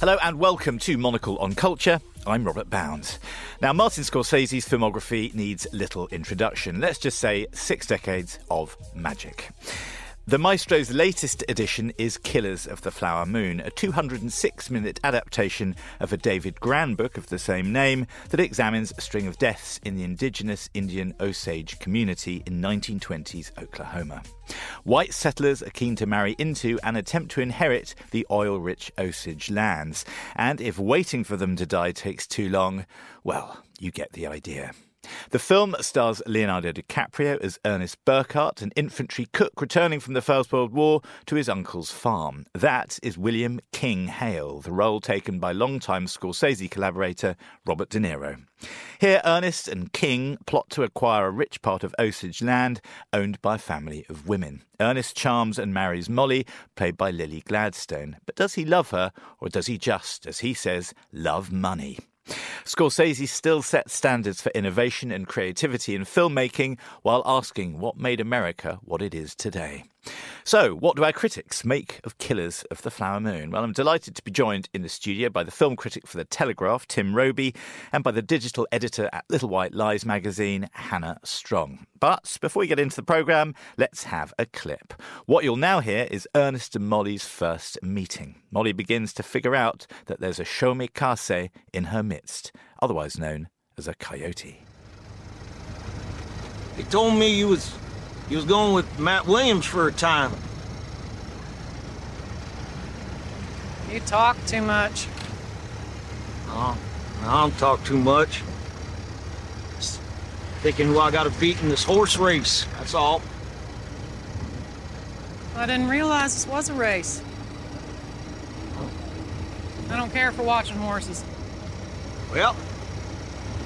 Hello and welcome to Monocle on Culture. I'm Robert Bounds. Now, Martin Scorsese's filmography needs little introduction. Let's just say six decades of magic. The Maestro's latest edition is Killers of the Flower Moon, a 206 minute adaptation of a David Grann book of the same name that examines a string of deaths in the indigenous Indian Osage community in 1920s Oklahoma. White settlers are keen to marry into and attempt to inherit the oil rich Osage lands, and if waiting for them to die takes too long, well, you get the idea. The film stars Leonardo DiCaprio as Ernest Burkhart, an infantry cook returning from the First World War to his uncle's farm. That is William King Hale, the role taken by longtime Scorsese collaborator Robert De Niro. Here, Ernest and King plot to acquire a rich part of Osage land owned by a family of women. Ernest charms and marries Molly, played by Lily Gladstone. But does he love her, or does he just, as he says, love money? Scorsese still sets standards for innovation and creativity in filmmaking while asking what made America what it is today. So, what do our critics make of Killers of the Flower Moon? Well, I'm delighted to be joined in the studio by the film critic for The Telegraph, Tim Robey, and by the digital editor at Little White Lies magazine, Hannah Strong. But before we get into the programme, let's have a clip. What you'll now hear is Ernest and Molly's first meeting. Molly begins to figure out that there's a Shomikase in her midst, otherwise known as a coyote. He told me you was you was going with Matt Williams for a time. You talk too much. Oh, I don't talk too much. Just thinking who I got to beat in this horse race, that's all. I didn't realize this was a race. I don't care for watching horses. Well,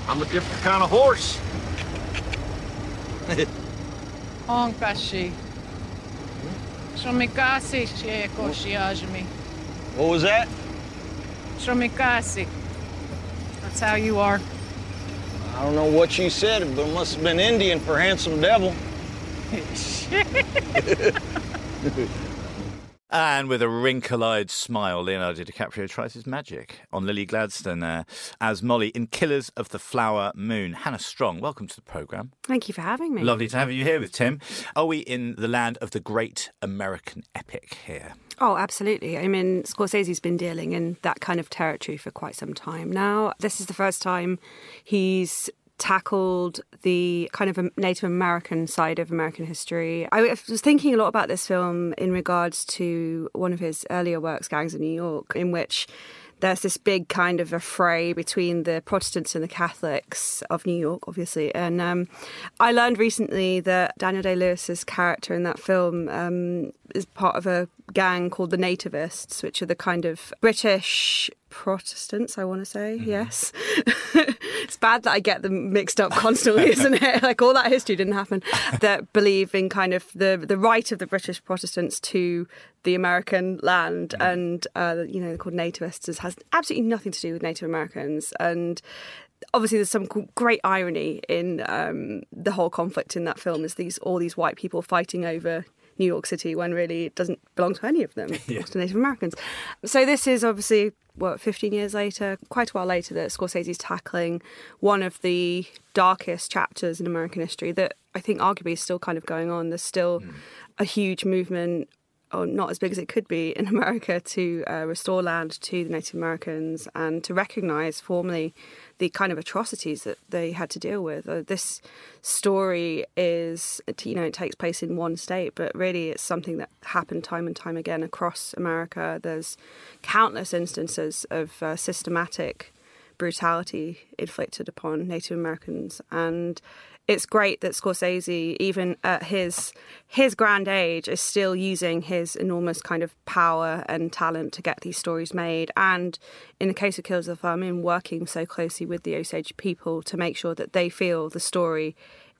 I'm a different kind of horse. Honkashi. Shomikasi shieko shiajimi. What was that? Shomikasi. That's how you are. I don't know what you said, but it must have been Indian for handsome devil. And with a wrinkle eyed smile, Leonardo DiCaprio tries his magic on Lily Gladstone there as Molly in Killers of the Flower Moon. Hannah Strong, welcome to the programme. Thank you for having me. Lovely to have you here with Tim. Are we in the land of the great American epic here? Oh, absolutely. I mean, Scorsese's been dealing in that kind of territory for quite some time now. This is the first time he's tackled the kind of Native American side of American history. I was thinking a lot about this film in regards to one of his earlier works, Gangs of New York, in which there's this big kind of a fray between the Protestants and the Catholics of New York, obviously. And um, I learned recently that Daniel Day Lewis's character in that film um, is part of a gang called the Nativists, which are the kind of British Protestants, I want to say. Mm-hmm. Yes. it's bad that I get them mixed up constantly, isn't it? Like all that history didn't happen. that believe in kind of the the right of the British Protestants to the American land, mm-hmm. and uh, you know, called nativists, it has absolutely nothing to do with Native Americans, and obviously there's some great irony in um, the whole conflict in that film. Is these all these white people fighting over New York City when really it doesn't belong to any of them, yeah. to Native Americans. So this is obviously what 15 years later, quite a while later, that Scorsese's tackling one of the darkest chapters in American history that I think arguably is still kind of going on. There's still mm. a huge movement or not as big as it could be in America to uh, restore land to the Native Americans and to recognize formally the kind of atrocities that they had to deal with. Uh, this story is, you know, it takes place in one state, but really it's something that happened time and time again across America. There's countless instances of uh, systematic brutality inflicted upon Native Americans and it's great that Scorsese, even at his his grand age, is still using his enormous kind of power and talent to get these stories made. And in the case of Killers of the Moon, working so closely with the Osage people to make sure that they feel the story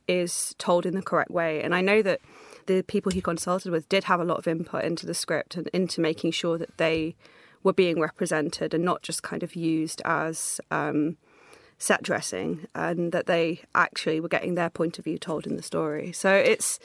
is told in the correct way. And I know that the people he consulted with did have a lot of input into the script and into making sure that they were being represented and not just kind of used as. Um, set dressing and that they actually were getting their point of view told in the story. So it's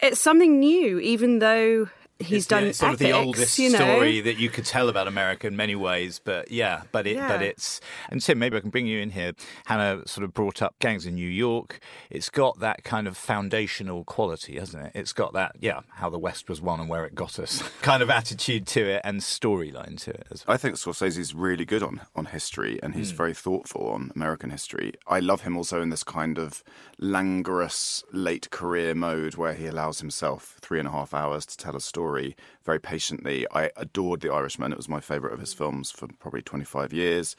it's something new, even though he's done the, sort epics, of the oldest you know? story that you could tell about America in many ways, but yeah, but it, but it's and Tim, maybe I can bring you in here. Hannah sort of brought up Gangs in New York. It's got that kind of foundational quality, hasn't it? It's got that, yeah, how the West was won and where it got us, kind of attitude to it and storyline to it as well. I think Scorsese's really good on, on history and he's hmm. very thoughtful on American history. I love him also in this kind of languorous late career mode where he allows himself three and a half hours to tell a story very patiently. I adored The Irishman. It was my favourite of his films for probably 25 years.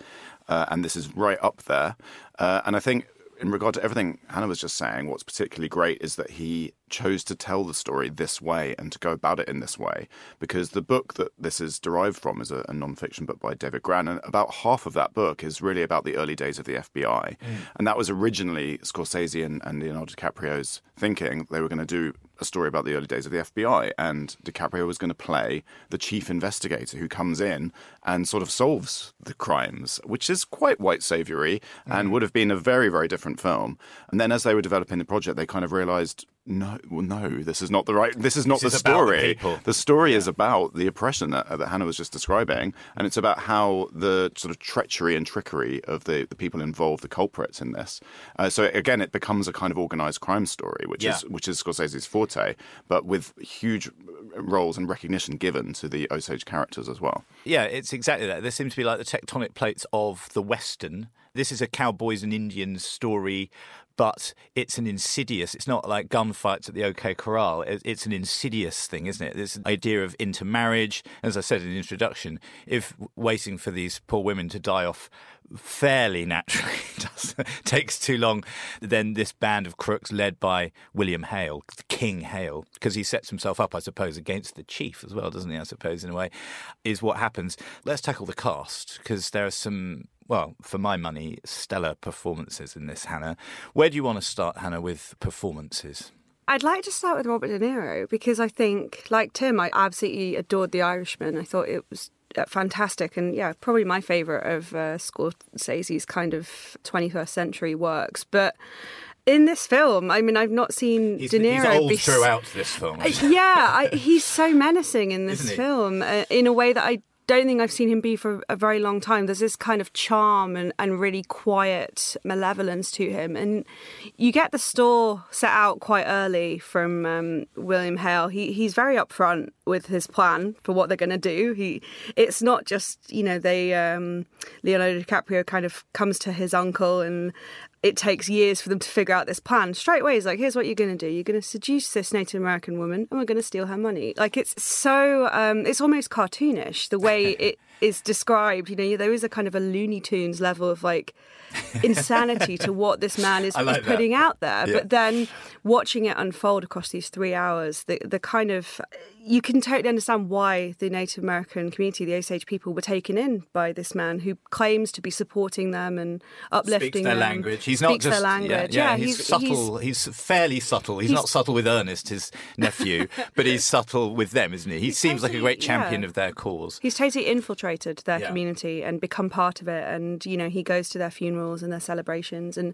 Uh, and this is right up there. Uh, and I think in regard to everything Hannah was just saying, what's particularly great is that he chose to tell the story this way and to go about it in this way. Because the book that this is derived from is a, a non-fiction book by David Grann, and about half of that book is really about the early days of the FBI. And that was originally Scorsese and, and Leonardo DiCaprio's thinking. They were going to do a story about the early days of the FBI, and DiCaprio was going to play the chief investigator who comes in and sort of solves the crimes, which is quite white savoury and mm. would have been a very, very different film. And then as they were developing the project, they kind of realised. No, well, no. This is not the right. This is not This the is about the story. The story is about the oppression that, that Hannah was just describing, and it's about how the sort of treachery and trickery of the, the people involved, the culprits in this. Uh, so again, it becomes a kind of organized crime story, which Yeah. is which is Scorsese's forte, but with huge roles and recognition given to the Osage characters as well. Yeah, it's exactly that. There seems to be like the tectonic plates of the Western. This is a cowboys and Indians story, but it's an insidious. It's not like gunfights at the OK Corral. It's an insidious thing, isn't it? This idea of intermarriage, as I said in the introduction, if waiting for these poor women to die off fairly naturally takes too long, then this band of crooks led by William Hale, King Hale, because he sets himself up, I suppose, against the chief as well, doesn't he? I suppose, in a way, is what happens. Let's tackle the cast, because there are some, well, for my money, stellar performances in this, Hannah. Where do you want to start, Hannah, with performances? I'd like to start with Robert De Niro because I think, like Tim, I absolutely adored The Irishman. I thought it was uh, fantastic and, yeah, probably my favourite of uh, Scorsese's kind of 21st century works. But in this film, I mean, I've not seen He's, De Niro he's old be throughout this film. Yeah, I, he's so menacing in this film uh, in a way that I don't think I've seen him be for a very long time. There's this kind of charm and, and really quiet malevolence to him. And you get the store set out quite early from um, William Hale. He, he's very upfront with his plan for what they're going to do. He, It's not just, you know, they um, Leonardo DiCaprio kind of comes to his uncle and it takes years for them to figure out this plan. Straight away, he's like, here's what you're going to do. You're going to seduce this Native American woman and we're going to steal her money. Like, it's so, um, it's almost cartoonish the way it is described. You know, there is a kind of a Looney Tunes level of like insanity to what this man is, like is putting out there. Yeah. But then watching it unfold across these three hours, the, the kind of, you can totally understand why the Native American community, the Osage people, were taken in by this man who claims to be supporting them and uplifting Speaks their them. language. He's not just their language. Yeah, Yeah, he's, subtle. He's, fairly subtle. He's, he's- not subtle with Ernest, his nephew, but he's subtle with them, isn't he? He seems like a great champion yeah. of their cause. He's totally infiltrated their Yeah. community and become part of it. And, you know, he goes to their funerals and their celebrations. And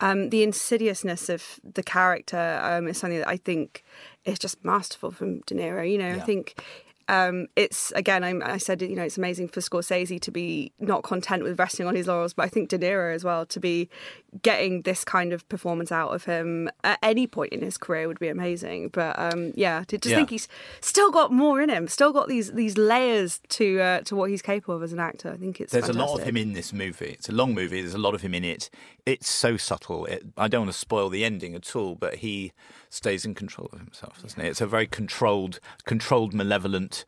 um, the insidiousness of the character um, is something that I think is just masterful from De Niro. You know, I think. Um, it's again. I'm, I said you know it's amazing for Scorsese to be not content with resting on his laurels, but I think De Niro as well to be getting this kind of performance out of him at any point in his career would be amazing. But um, yeah, to just Yeah. think he's still got more in him, still got these these layers to uh, to what he's capable of as an actor. I think it's There's a lot of him in this movie. It's a long movie. There's a lot of him in it. It's so subtle. It, I don't want to spoil the ending at all, but he stays in control of himself, doesn't he? It's a very controlled, controlled, malevolent,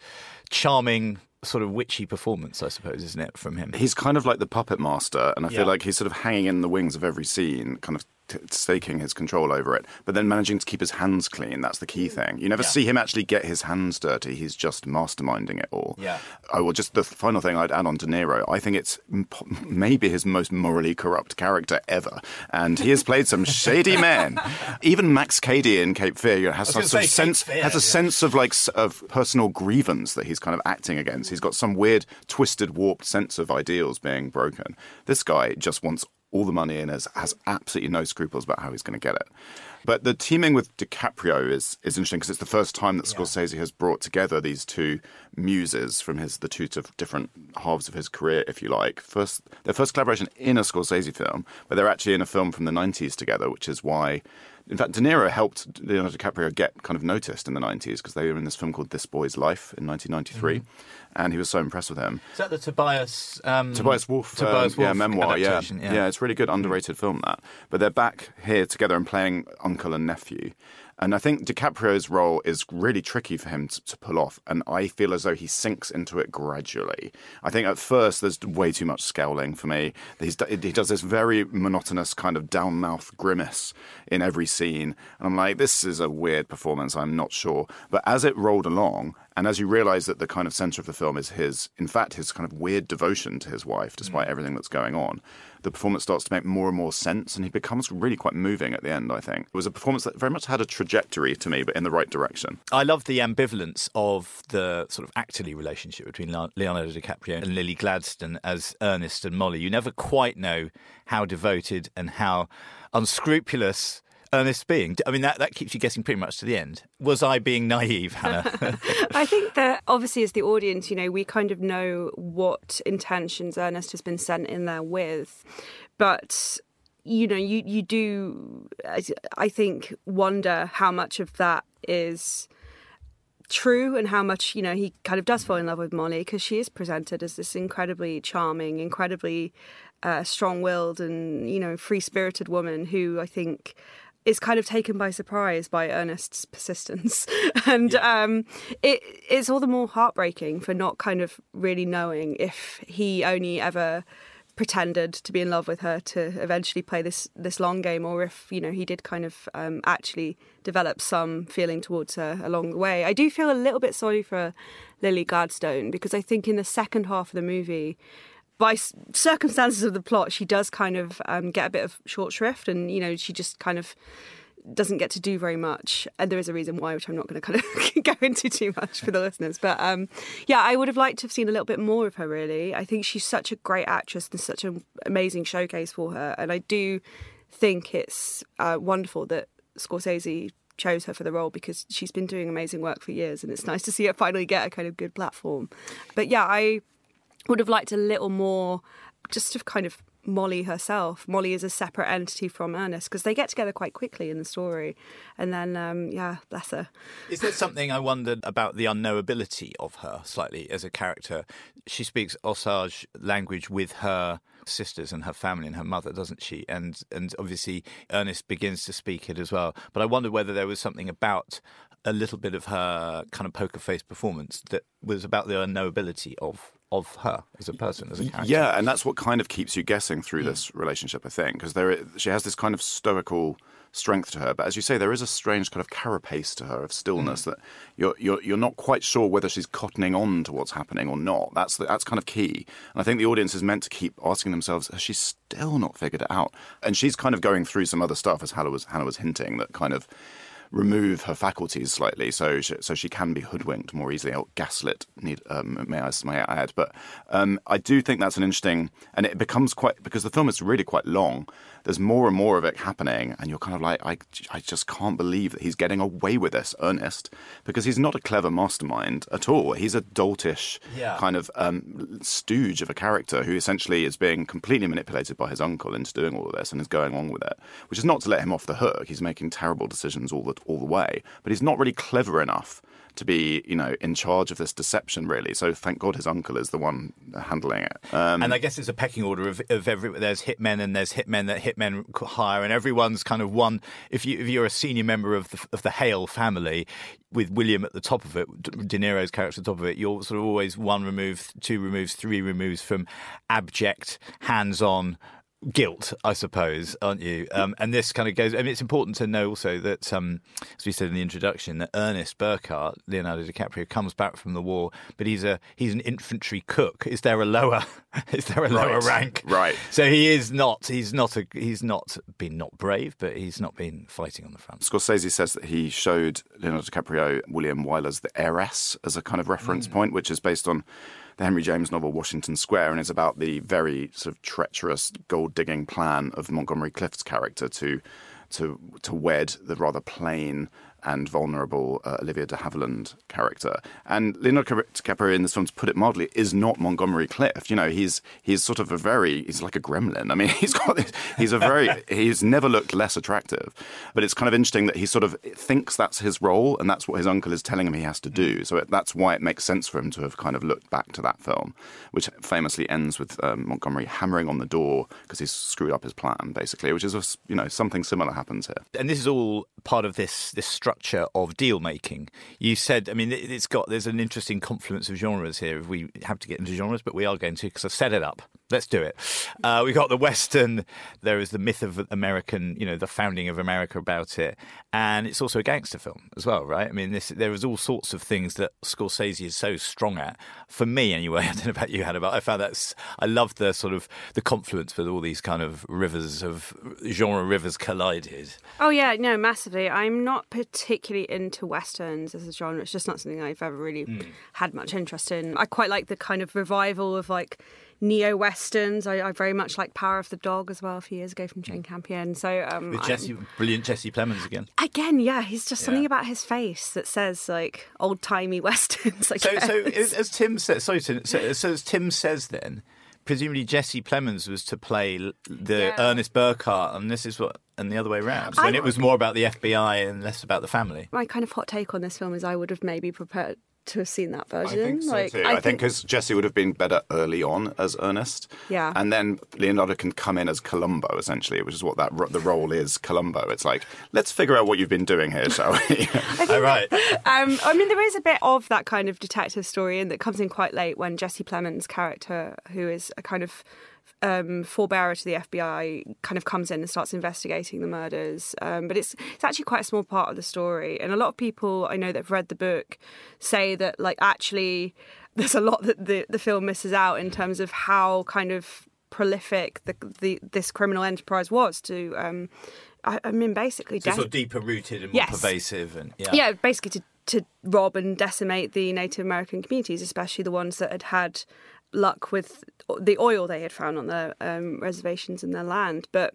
charming, sort of witchy performance, I suppose, isn't it, from him? He's kind of like the puppet master, and I Yeah. feel like he's sort of hanging in the wings of every scene, kind of staking his control over it, but then managing to keep his hands clean. That's the key thing. You never Yeah. see him actually get his hands dirty. He's just masterminding it all. Yeah. I will just the final thing I'd add on De Niro. I think it's maybe his most morally corrupt character ever, and he has played some shady men. Even Max Cady in Cape Fear you know, has some gonna sort of say Cape sense Fear, has a yeah. sense of like of personal grievance that he's kind of acting against. He's got some weird, twisted, warped sense of ideals being broken. This guy just wants all the money and has, has absolutely no scruples about how he's going to get it. But the teaming with DiCaprio is is interesting because it's the first time that Scorsese has brought together these two muses from his the two different halves of his career, if you like. First, their first collaboration in a Scorsese film, but they're actually in a film from the '90s together, which is why in fact, De Niro helped Leonardo DiCaprio get kind of noticed in the 90s because they were in this film called This Boy's Life in 1993. Mm-hmm. And he was so impressed with him. Is that the Tobias um, Tobias Wolff, Tobias um, Wolff yeah, memoir? Yeah. yeah. yeah, it's really good, underrated film that. But they're back here together and playing uncle and nephew. And I think DiCaprio's role is really tricky for him to, to, pull off. And I feel as though he sinks into it gradually. I think at first there's way too much scowling for me. He's, he does this very monotonous kind of down mouth grimace in every scene. And I'm like, this is a weird performance. I'm not sure. But as it rolled along, and as you realize that the kind of center of the film is his, in fact, his kind of weird devotion to his wife, despite mm. everything that's going on, the performance starts to make more and more sense, and he becomes really quite moving at the end. I think it was a performance that very much had a trajectory to me, but in the right direction. I love the ambivalence of the sort of actorly relationship between Leonardo DiCaprio and Lily Gladstone as Ernest and Molly. You never quite know how devoted and how unscrupulous Ernest being? I mean, that, that keeps you guessing pretty much to the end. Was I being naive, Hannah? I think that obviously, as the audience, you know, we kind of know what intentions Ernest has been sent in there with. But you know, you you do, I think, wonder how much of that is true and how much you know he kind of does fall in love with Molly because she is presented as this incredibly charming, incredibly uh, strong-willed, and you know free-spirited woman who I think is kind of taken by surprise by Ernest's persistence, and yeah. um, it, it's all the more heartbreaking for not kind of really knowing if he only ever pretended to be in love with her to eventually play this this long game, or if you know he did kind of um, actually develop some feeling towards her along the way. I do feel a little bit sorry for Lily Gladstone because I think in the second half of the movie by circumstances of the plot, she does kind of um, get a bit of short shrift, and you know she just kind of doesn't get to do very much. And there is a reason why, which I'm not going to kind of go into too much for the listeners. But um, yeah, I would have liked to have seen a little bit more of her. Really, I think she's such a great actress and such an amazing showcase for her. And I do think it's uh, wonderful that Scorsese chose her for the role because she's been doing amazing work for years and it's nice to see her finally get a kind of good platform. But yeah, I would have liked a little more just to kind of Molly herself. Molly is a separate entity from Ernest because they get together quite quickly in the story. And then, um, yeah, bless her. Is there something I wondered about the unknowability of her slightly as a character? She speaks Osage language with her sisters and her family and her mother, doesn't she? And and obviously Ernest begins to speak it as well. But I wondered whether there was something about a little bit of her kind of poker face performance that was about the unknowability of of her as a person, as a character. Yeah, and that's what kind of keeps you guessing through yeah. this relationship, I think, because there she has this kind of stoical strength to her, but as you say, there is a strange kind of carapace to her of stillness mm. that you're, you're you're not quite sure whether she's cottoning on to what's happening or not. That's the, that's kind of key, and I think the audience is meant to keep asking themselves, has she still not figured it out? And she's kind of going through some other stuff, as Hannah was Hannah was hinting, that kind of remove her faculties slightly, so she, so she can be hoodwinked more easily or gaslit. Need um, may I may I add? But um, I do think that's an interesting, and it becomes quite because the film is really quite long there's more and more of it happening, and you're kind of like, I, I just can't believe that he's getting away with this, Ernest, because he's not a clever mastermind at all. He's a doltish yeah. kind of um, stooge of a character who essentially is being completely manipulated by his uncle into doing all of this and is going on with it, which is not to let him off the hook. He's making terrible decisions all the all the way, but he's not really clever enough to be, you know, in charge of this deception, really. So thank God his uncle is the one handling it. Um, and I guess it's a pecking order of, of every. There's hitmen and there's hitmen that hitmen hire, and everyone's kind of one. If you if you're a senior member of the of the Hale family, with William at the top of it, De Niro's character at the top of it, you're sort of always one remove, two removes, three removes from abject, hands-on guilt, I suppose, aren't you? Um, and this kind of goes. I mean, it's important to know also that, um, as we said in the introduction, that Ernest Burkhart, Leonardo DiCaprio, comes back from the war, but he's a he's an infantry cook. Is there a lower? Is there a lower right. rank? Right. So he is not. He's not a. He's not been not brave, but he's not been fighting on the front. Scorsese says that he showed Leonardo DiCaprio William Wyler's The Heiress as a kind of reference mm. point, which is based on the Henry James novel Washington Square, and is about the very sort of treacherous gold digging plan of Montgomery Clift's character to to to wed the rather plain and vulnerable uh, Olivia de Havilland character. And Leonardo DiCaprio in this film, to put it mildly, is not Montgomery Clift. You know, he's he's sort of a very he's like a gremlin. I mean, he's got this, he's a very he's never looked less attractive. But it's kind of interesting that he sort of thinks that's his role and that's what his uncle is telling him he has to do. So it, that's why it makes sense for him to have kind of looked back to that film, which famously ends with um, Montgomery hammering on the door because he's screwed up his plan, basically. Which is you know something similar happens here. And this is all part of this this structure of deal making. You said, I mean, it, it's got there's an interesting confluence of genres here. If we have to get into genres, but we are going to because I've set it up. Let's do it. Uh, we got the Western. There is the myth of American, you know, the founding of America about it, and it's also a gangster film as well, right? I mean, this there is all sorts of things that Scorsese is so strong at. For me, anyway, I don't know about you, Hannah, but I found that I love the sort of the confluence with all these kind of rivers of genre rivers collided. Oh yeah, no, massively. I'm not particularly into westerns as a genre. It's just not something I've ever really mm. had much interest in. I quite like the kind of revival of like neo westerns. I, I, very much like Power of the Dog as well a few years ago from Jane Campion. So um, with Jesse, brilliant Jesse Plemons again. Again, yeah, he's just yeah. something about his face that says like old timey westerns. I so, guess. so as Tim says, sorry, so, so as Tim says, then presumably Jesse Plemons was to play the yeah. Ernest Burkhart, and this is what, and the other way around. When it was more about the FBI and less about the family. My kind of hot take on this film is I would have maybe prepared to have seen that version. I think so like, too. I, I think because Jesse would have been better early on as Ernest. Yeah. And then Leonardo can come in as Columbo, essentially, which is what that the role is. Columbo. It's like let's figure out what you've been doing here, shall we? All right. Um, I mean, there is a bit of that kind of detective story, and that comes in quite late when Jesse Plemons' character, who is a kind of um, forebearer to the FBI kind of comes in and starts investigating the murders. Um, but it's it's actually quite a small part of the story, and a lot of people I know that have read the book say that like actually there's a lot that the the film misses out in terms of how kind of prolific the, the this criminal enterprise was to. Um, I, I, mean, basically, so de- sort of deeper rooted and more yes. pervasive, and yeah, yeah, basically to to rob and decimate the Native American communities, especially the ones that had had luck with the oil they had found on the um, reservations and their land. But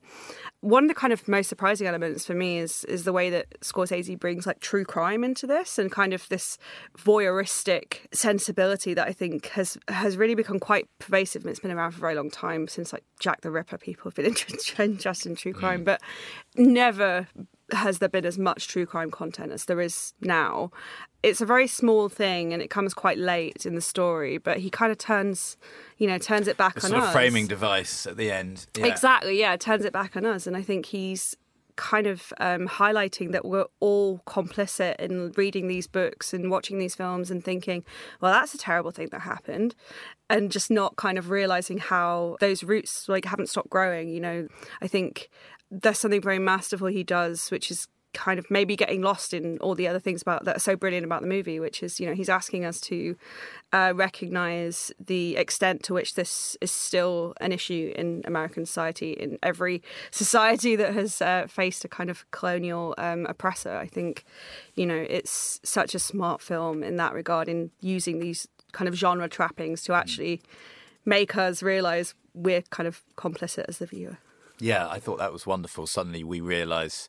one of the kind of most surprising elements for me is is the way that Scorsese brings like true crime into this and kind of this voyeuristic sensibility that I think has has really become quite pervasive and it's been around for a very long time since like Jack the Ripper. People have been interested in true crime, mm. but never has there been as much true crime content as there is now. It's a very small thing and it comes quite late in the story, but he kind of turns, you know, turns it back the on sort us. Of framing device at the end. Yeah. Exactly, yeah, turns it back on us. And I think he's kind of um, highlighting that we're all complicit in reading these books and watching these films and thinking, well, that's a terrible thing that happened. And just not kind of realizing how those roots like haven't stopped growing. You know, I think there's something very masterful he does, which is kind of maybe getting lost in all the other things about that are so brilliant about the movie, which is you know he's asking us to uh, recognize the extent to which this is still an issue in American society, in every society that has uh, faced a kind of colonial um, oppressor. I think you know it's such a smart film in that regard in using these kind of genre trappings to actually make us realize we're kind of complicit as the viewer. Yeah, I thought that was wonderful. Suddenly we realise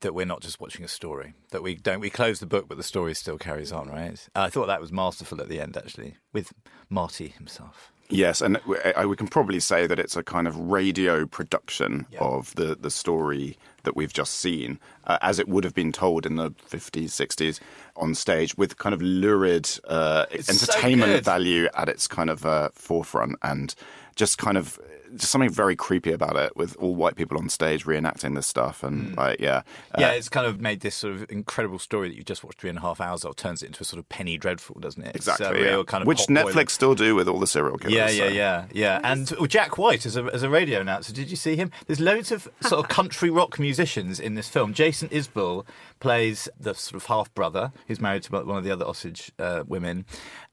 that we're not just watching a story. That we don't we close the book, but the story still carries on. Right? I thought that was masterful at the end, actually, with Marty himself. Yes, and we can probably say that it's a kind of radio production yeah. of the, the story that we've just seen, uh, as it would have been told in the 50s, 60s on stage, with kind of lurid uh, entertainment so value at its kind of uh, forefront and just kind of just something very creepy about it with all white people on stage reenacting this stuff and mm. like yeah uh, yeah it's kind of made this sort of incredible story that you just watched three and a half hours of turns it into a sort of penny dreadful doesn't it exactly yeah. kind of which netflix still do with all the serial killers yeah yeah so. yeah yeah and jack white as a, as a radio announcer did you see him there's loads of sort of country rock musicians in this film jason isbell plays the sort of half brother who's married to one of the other Osage uh, women,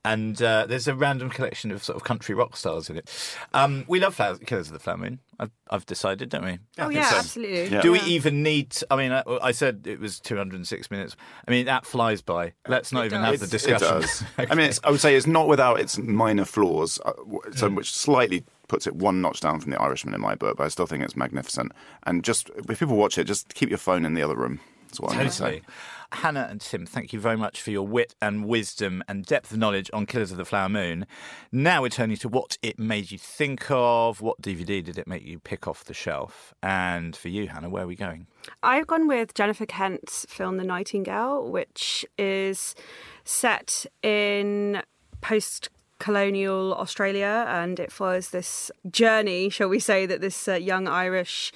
and uh, there's a random collection of sort of country rock stars in it. Um, we love Flowers, Killers of the Flower Moon, I've, I've decided, don't we? oh yeah, absolutely. Yeah. Do we even need? To, I mean, I, I said it was 206 minutes. I mean, that flies by. Let's not even have the It discussion. does. I mean, it's, I would say it's not without its minor flaws, uh, so Mm. which slightly puts it one notch down from The Irishman in my book, but I still think it's magnificent. And just if people watch it, just keep your phone in the other room. That's what I'm going to say. Totally. Hannah and Tim, thank you very much for your wit and wisdom and depth of knowledge on Killers of the Flower Moon. Now we're turning to what it made you think of. What DVD did it make you pick off the shelf? And for you, Hannah, where are we going? I've gone with Jennifer Kent's film The Nightingale, which is set in post colonial Australia and it follows this journey, shall we say, that this uh, young Irish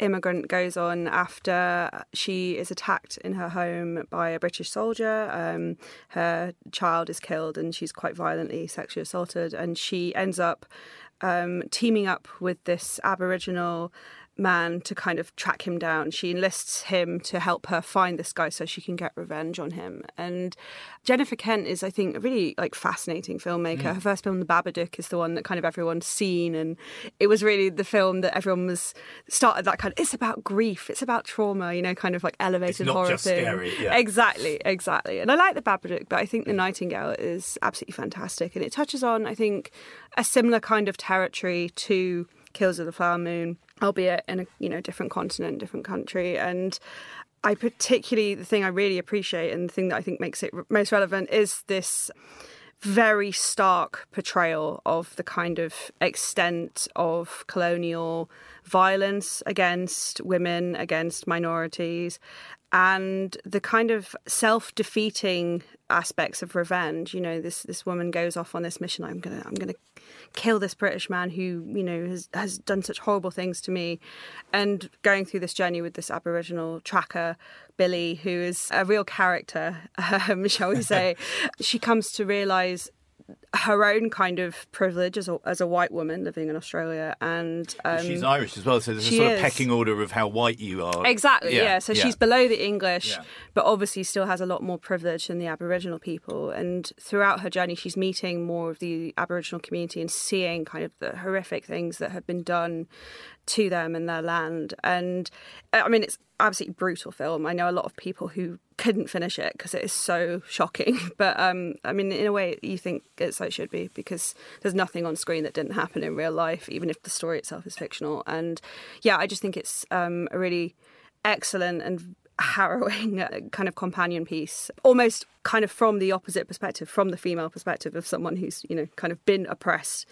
immigrant goes on after she is attacked in her home by a British soldier. Um, her child is killed and she's quite violently sexually assaulted, and she ends up um, teaming up with this Aboriginal man to kind of track him down. She enlists him to help her find this guy so she can get revenge on him. And Jennifer Kent is, I think, a really like fascinating filmmaker. Mm. Her first film, The Babadook, is the one that kind of everyone's seen, and it was really the film that everyone was started that kind of. It's about grief. It's about trauma. You know, kind of like elevated not horror just thing. scary, yeah. Exactly, exactly. And I like The Babadook, but I think The Nightingale is absolutely fantastic, and it touches on, I think, a similar kind of territory to Kills of the Flower Moon, albeit in a you know different continent, different country, and. I particularly the thing I really appreciate and the thing that I think makes it most relevant is this very stark portrayal of the kind of extent of colonial violence against women, against minorities, and the kind of self-defeating aspects of revenge. You know, this this woman goes off on this mission. I'm gonna I'm gonna kill this British man who you know has has done such horrible things to me, and going through this journey with this Aboriginal tracker Billy, who is a real character, um, shall we say? she comes to realise her own kind of privilege as a, as a white woman living in Australia, and um, She's Irish as well, so there's a sort of pecking order of how white you are. Exactly, yeah. So she's below the English, Yeah. but obviously still has a lot more privilege than the Aboriginal people. And throughout her journey, she's meeting more of the Aboriginal community and seeing kind of the horrific things that have been done to them and their land. And I mean, it's absolutely brutal film. I know a lot of people who couldn't finish it because it is so shocking. But um, I mean, in a way, you think it's like it should be because there's nothing on screen that didn't happen in real life, even if the story itself is fictional. And yeah, I just think it's um, a really excellent and harrowing uh, kind of companion piece almost kind of from the opposite perspective from the female perspective of someone who's you know kind of been oppressed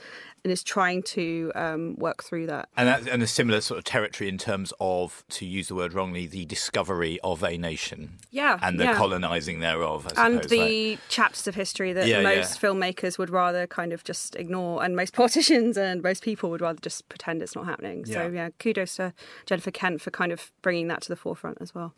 and is trying to um, work through that And, that, and a similar sort of territory in terms of, to use the word wrongly, the discovery of a nation. Yeah, And the yeah. colonising thereof, I and the like- chapters of history that Yeah, yeah. most filmmakers would rather kind of just ignore and most politicians and most people would rather just pretend it's not happening so Yeah. yeah kudos to jennifer kent for kind of bringing that to the forefront as well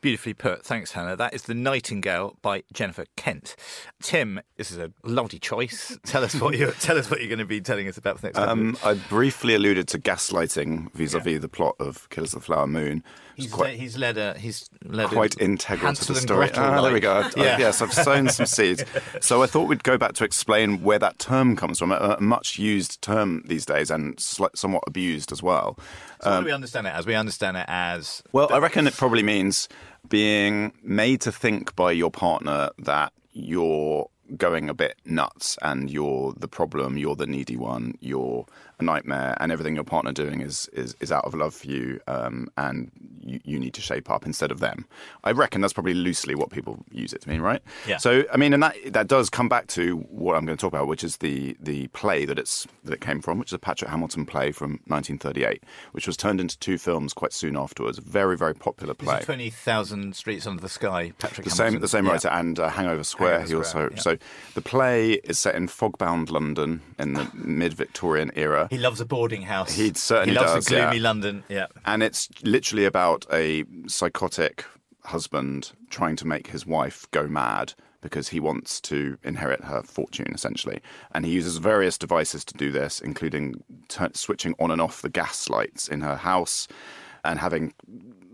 Beautifully put. Thanks, Hannah. That is The Nightingale by Jennifer Kent. Tim, this is a lovely choice. Tell us what you're, tell us what you're going to be telling us about the next Um, I briefly alluded to gaslighting vis-a-vis the plot of Killers of the Flower Moon. He's, quite, le- he's led a he's led quite a integral Hansel to the story. Ah, there we go. Yeah. Yes, I've sown some seeds. So I thought we'd go back to explain where that term comes from. A, a much used term these days and sli- somewhat abused as well. So what do we understand it as? We understand it as Well, I reckon it probably means being made to think by your partner that you're going a bit nuts and you're the problem, you're the needy one, you're a nightmare, and everything your partner doing is is, is out of love for you, um, and you, you need to shape up instead of them. I reckon that's probably loosely what people use it to mean, right? Yeah. So I mean, and that that does come back to what I'm going to talk about, which is the the play that it's that it came from, which is a Patrick Hamilton play from 1938, which was turned into two films quite soon afterwards. Very very popular play. Twenty Thousand Streets Under the Sky. Patrick The Hamilton. same, the same Yeah. writer and uh, Hangover Square. Hangover he also yeah. so the play is set in fogbound London in the mid-Victorian era. He loves a boarding house. He certainly he loves does, a gloomy yeah. London. Yeah. and it's literally about a psychotic husband trying to make his wife go mad because he wants to inherit her fortune essentially and he uses various devices to do this including t- switching on and off the gas lights in her house and having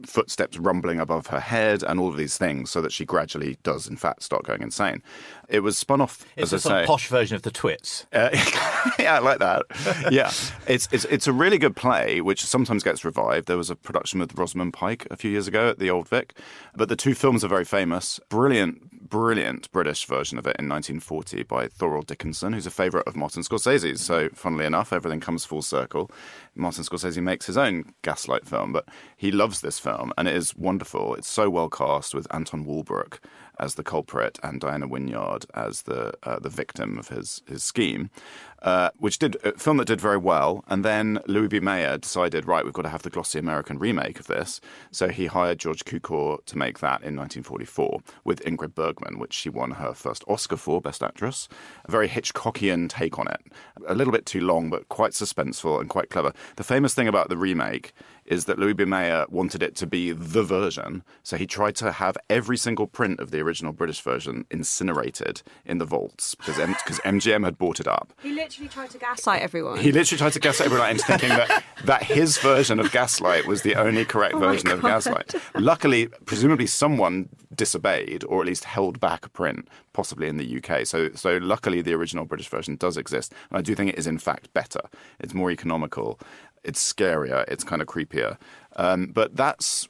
footsteps rumbling above her head and all of these things so that she gradually does, in fact, start going insane. It was spun off, It's as a I say. posh version of the Twits. Uh, yeah, I like that. Yeah, it's, it's it's a really good play, which sometimes gets revived. There was a production with Rosamund Pike a few years ago at the Old Vic, but the two films are very famous. Brilliant, brilliant British version of it in 1940 by Thorold Dickinson, who's a favourite of Martin Scorsese's. So, funnily enough, everything comes full circle. Martin Scorsese makes his own Gaslight film, but he loves this film, and it is wonderful. It's so well cast with Anton Walbrook as the culprit and Diana Wynyard as the uh, the victim of his his scheme, uh, which did a film that did very well. And then Louis B. Mayer decided, right, we've got to have the glossy American remake of this. So he hired George Cukor to make that in 1944 with Ingrid Bergman, which she won her first Oscar for, Best Actress. A very Hitchcockian take on it, a little bit too long, but quite suspenseful and quite clever. The famous thing about the remake is that Louis B. Mayer wanted it to be the version, so he tried to have every single print of the original British version incinerated in the vaults because M- MGM had bought it up. He literally tried to gaslight everyone. He literally tried to gaslight everyone into thinking that, that his version of Gaslight was the only correct Oh version of Gaslight. Luckily, presumably someone disobeyed or at least held back a print, possibly in the UK. So, so luckily, the original British version does exist. And I do think it is, in fact, better. It's more economical, it's scarier, it's kind of creepier. Um, but that's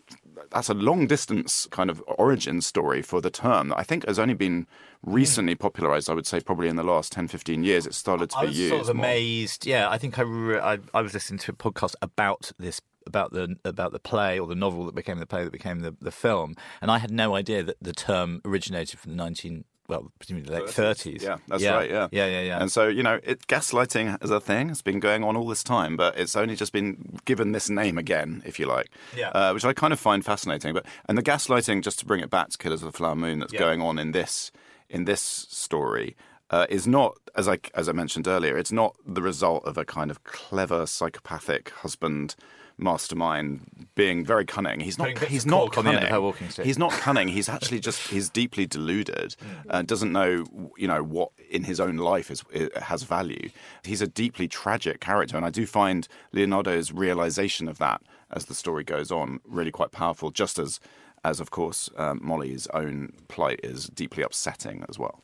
that's a long distance kind of origin story for the term that I think has only been hmm. recently popularized. I would say probably in the last 10, 15 years, it started to I be was sort of more. amazed. Yeah, I think I, re- I I was listening to a podcast about this about the about the play or the novel that became the play that became the, the film, and I had no idea that the term originated from the nineteen well presumably the late thirties. Yeah, that's right. Yeah, yeah, yeah, yeah. And so you know, it, gaslighting as a thing It's been going on all this time, but it's only just been given this name again, if you like. Yeah. Uh, which I kind of find fascinating. But and the gaslighting, just to bring it back to Killers of the Flower Moon, that's Yeah. going on in this in this story. Uh, is not as I as I mentioned earlier. It's not the result of a kind of clever psychopathic husband mastermind being very cunning. He's not. He's not cork on the cunning. end of her walking stick. He's not cunning. He's actually just he's deeply deluded. Uh, doesn't know you know what in his own life is has value. He's a deeply tragic character, and I do find Leonardo's realization of that as the story goes on really quite powerful. Just as as of course um, Molly's own plight is deeply upsetting as well.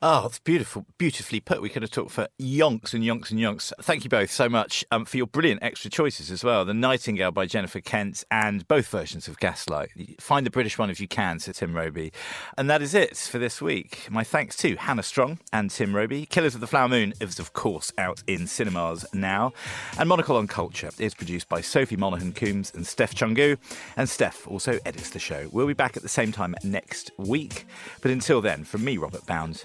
Oh, it's beautiful, beautifully put. We could have talked for yonks and yonks and yonks. Thank you both so much um, for your brilliant extra choices as well. The Nightingale by Jennifer Kent and both versions of Gaslight. Find the British one if you can, said Tim Robey. And that is it for this week. My thanks to Hannah Strong and Tim Robey. Killers of the Flower Moon is, of course, out in cinemas now. And Monocle on Culture is produced by Sophie Monaghan Coombs and Steph Chungu. And Steph also edits the show. We'll be back at the same time next week. But until then, from me, Robert Bound,